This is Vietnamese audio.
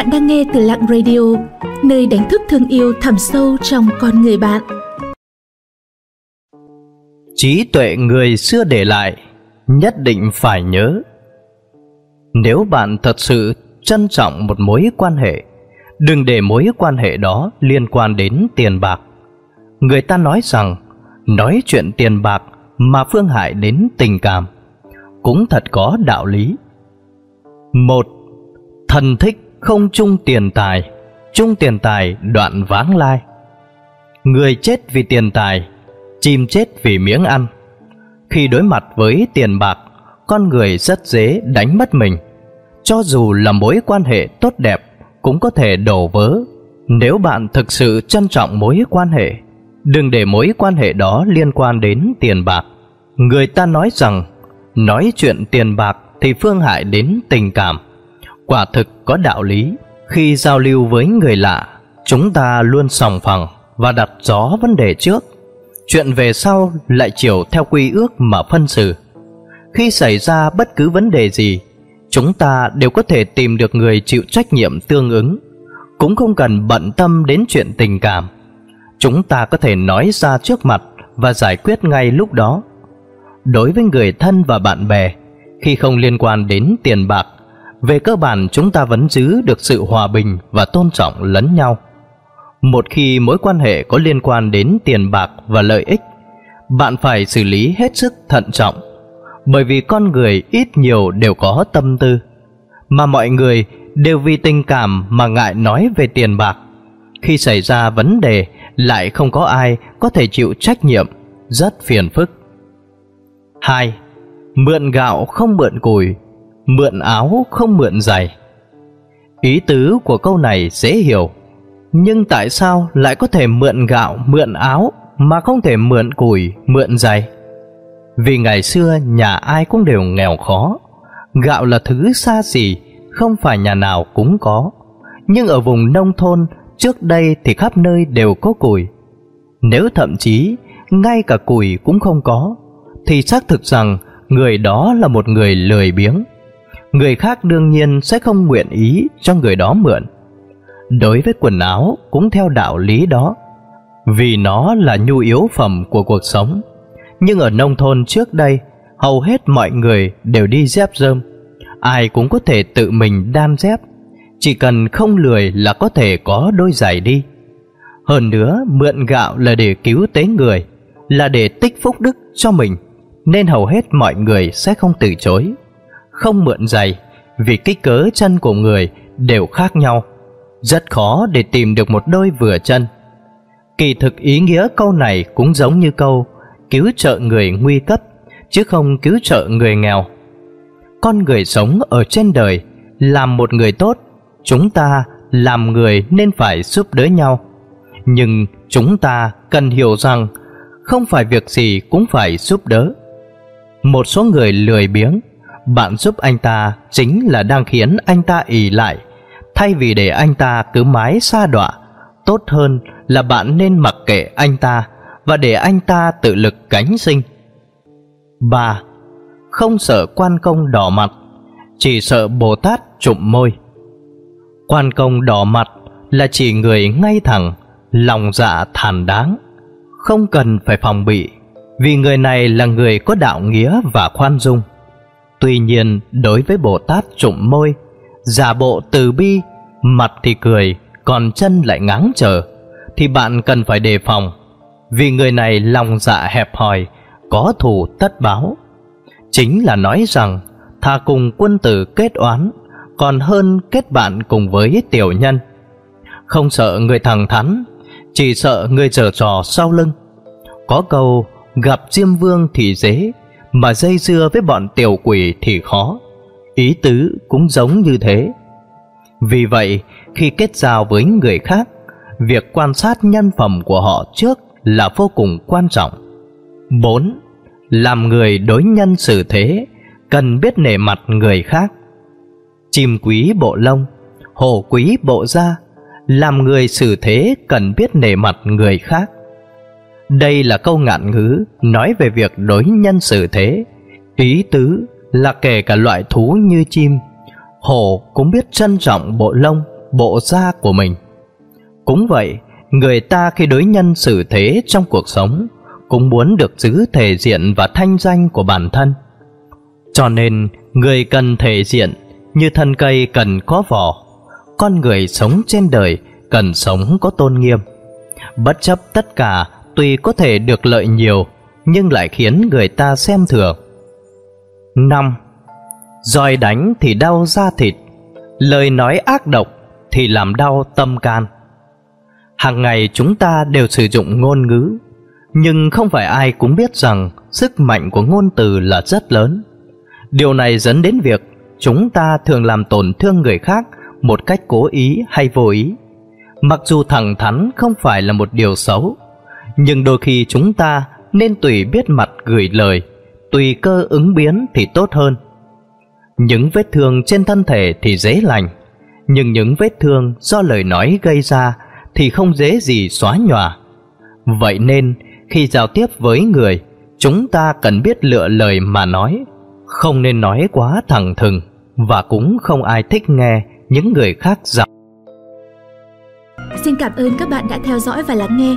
Bạn đang nghe từ Lặng Radio, nơi đánh thức thương yêu thẳm sâu trong con người bạn. Trí tuệ người xưa để lại, nhất định phải nhớ. Nếu bạn thật sự trân trọng một mối quan hệ, đừng để mối quan hệ đó liên quan đến tiền bạc. Người ta nói rằng, nói chuyện tiền bạc mà phương hại đến tình cảm, cũng thật có đạo lý. Một, thần thích không chung tiền tài, chung tiền tài đoạn váng lai. Người chết vì tiền tài, chim chết vì miếng ăn. Khi đối mặt với tiền bạc, con người rất dễ đánh mất mình. Cho dù là mối quan hệ tốt đẹp cũng có thể đổ vỡ. Nếu bạn thực sự trân trọng mối quan hệ, đừng để mối quan hệ đó liên quan đến tiền bạc. Người ta nói rằng, nói chuyện tiền bạc thì phương hại đến tình cảm quả thực có đạo lý. Khi giao lưu với người lạ, chúng ta luôn sòng phẳng và đặt rõ vấn đề trước. Chuyện về sau lại chiều theo quy ước mà phân xử. Khi xảy ra bất cứ vấn đề gì, chúng ta đều có thể tìm được người chịu trách nhiệm tương ứng, cũng không cần bận tâm đến chuyện tình cảm. Chúng ta có thể nói ra trước mặt và giải quyết ngay lúc đó. Đối với người thân và bạn bè, khi không liên quan đến tiền bạc về cơ bản chúng ta vẫn giữ được sự hòa bình và tôn trọng lẫn nhau. Một khi mối quan hệ có liên quan đến tiền bạc và lợi ích, bạn phải xử lý hết sức thận trọng, bởi vì con người ít nhiều đều có tâm tư, mà mọi người đều vì tình cảm mà ngại nói về tiền bạc. Khi xảy ra vấn đề, lại không có ai có thể chịu trách nhiệm, rất phiền phức. 2. Mượn gạo không mượn củi mượn áo không mượn giày. Ý tứ của câu này dễ hiểu, nhưng tại sao lại có thể mượn gạo, mượn áo mà không thể mượn củi, mượn giày? Vì ngày xưa nhà ai cũng đều nghèo khó, gạo là thứ xa xỉ, không phải nhà nào cũng có. Nhưng ở vùng nông thôn trước đây thì khắp nơi đều có củi. Nếu thậm chí ngay cả củi cũng không có, thì xác thực rằng người đó là một người lười biếng người khác đương nhiên sẽ không nguyện ý cho người đó mượn. Đối với quần áo cũng theo đạo lý đó, vì nó là nhu yếu phẩm của cuộc sống. Nhưng ở nông thôn trước đây, hầu hết mọi người đều đi dép rơm, ai cũng có thể tự mình đan dép, chỉ cần không lười là có thể có đôi giày đi. Hơn nữa, mượn gạo là để cứu tế người, là để tích phúc đức cho mình, nên hầu hết mọi người sẽ không từ chối không mượn giày vì kích cỡ chân của người đều khác nhau. Rất khó để tìm được một đôi vừa chân. Kỳ thực ý nghĩa câu này cũng giống như câu cứu trợ người nguy cấp chứ không cứu trợ người nghèo. Con người sống ở trên đời làm một người tốt, chúng ta làm người nên phải giúp đỡ nhau. Nhưng chúng ta cần hiểu rằng không phải việc gì cũng phải giúp đỡ. Một số người lười biếng bạn giúp anh ta chính là đang khiến anh ta ỉ lại. Thay vì để anh ta cứ mái xa đọa, tốt hơn là bạn nên mặc kệ anh ta và để anh ta tự lực cánh sinh. 3. Không sợ quan công đỏ mặt, Chỉ sợ Bồ Tát trụm môi. Quan công đỏ mặt là chỉ người ngay thẳng, Lòng dạ thản đáng, Không cần phải phòng bị, Vì người này là người có đạo nghĩa và khoan dung. Tuy nhiên, đối với Bồ Tát trụm môi, Giả bộ từ bi, Mặt thì cười, Còn chân lại ngáng chờ Thì bạn cần phải đề phòng. Vì người này lòng dạ hẹp hòi, Có thù tất báo. Chính là nói rằng Thà cùng quân tử kết oán, Còn hơn kết bạn cùng với tiểu nhân. Không sợ người thẳng thắn, Chỉ sợ người dở trò sau lưng. Có câu, Gặp Diêm Vương thì dễ mà dây dưa với bọn tiểu quỷ thì khó. Ý tứ cũng giống như thế. Vì vậy, khi kết giao với người khác, việc quan sát nhân phẩm của họ trước là vô cùng quan trọng. 4. Làm người đối nhân xử thế, cần biết nể mặt người khác. Chim quý bộ lông, hổ quý bộ da, làm người xử thế cần biết nể mặt người khác. Đây là câu ngạn ngữ nói về việc đối nhân xử thế. Ý tứ là kể cả loại thú như chim, hổ cũng biết trân trọng bộ lông, bộ da của mình. Cũng vậy, người ta khi đối nhân xử thế trong cuộc sống cũng muốn được giữ thể diện và thanh danh của bản thân. Cho nên, người cần thể diện như thân cây cần có vỏ, con người sống trên đời cần sống có tôn nghiêm. Bất chấp tất cả, tuy có thể được lợi nhiều, nhưng lại khiến người ta xem thường. 5. Roi đánh thì đau da thịt, lời nói ác độc thì làm đau tâm can. Hàng ngày chúng ta đều sử dụng ngôn ngữ, nhưng không phải ai cũng biết rằng sức mạnh của ngôn từ là rất lớn. Điều này dẫn đến việc chúng ta thường làm tổn thương người khác một cách cố ý hay vô ý. Mặc dù thẳng thắn không phải là một điều xấu, nhưng đôi khi chúng ta nên tùy biết mặt gửi lời, tùy cơ ứng biến thì tốt hơn. Những vết thương trên thân thể thì dễ lành, nhưng những vết thương do lời nói gây ra thì không dễ gì xóa nhòa. Vậy nên, khi giao tiếp với người, chúng ta cần biết lựa lời mà nói, không nên nói quá thẳng thừng và cũng không ai thích nghe những người khác giọng. Xin cảm ơn các bạn đã theo dõi và lắng nghe.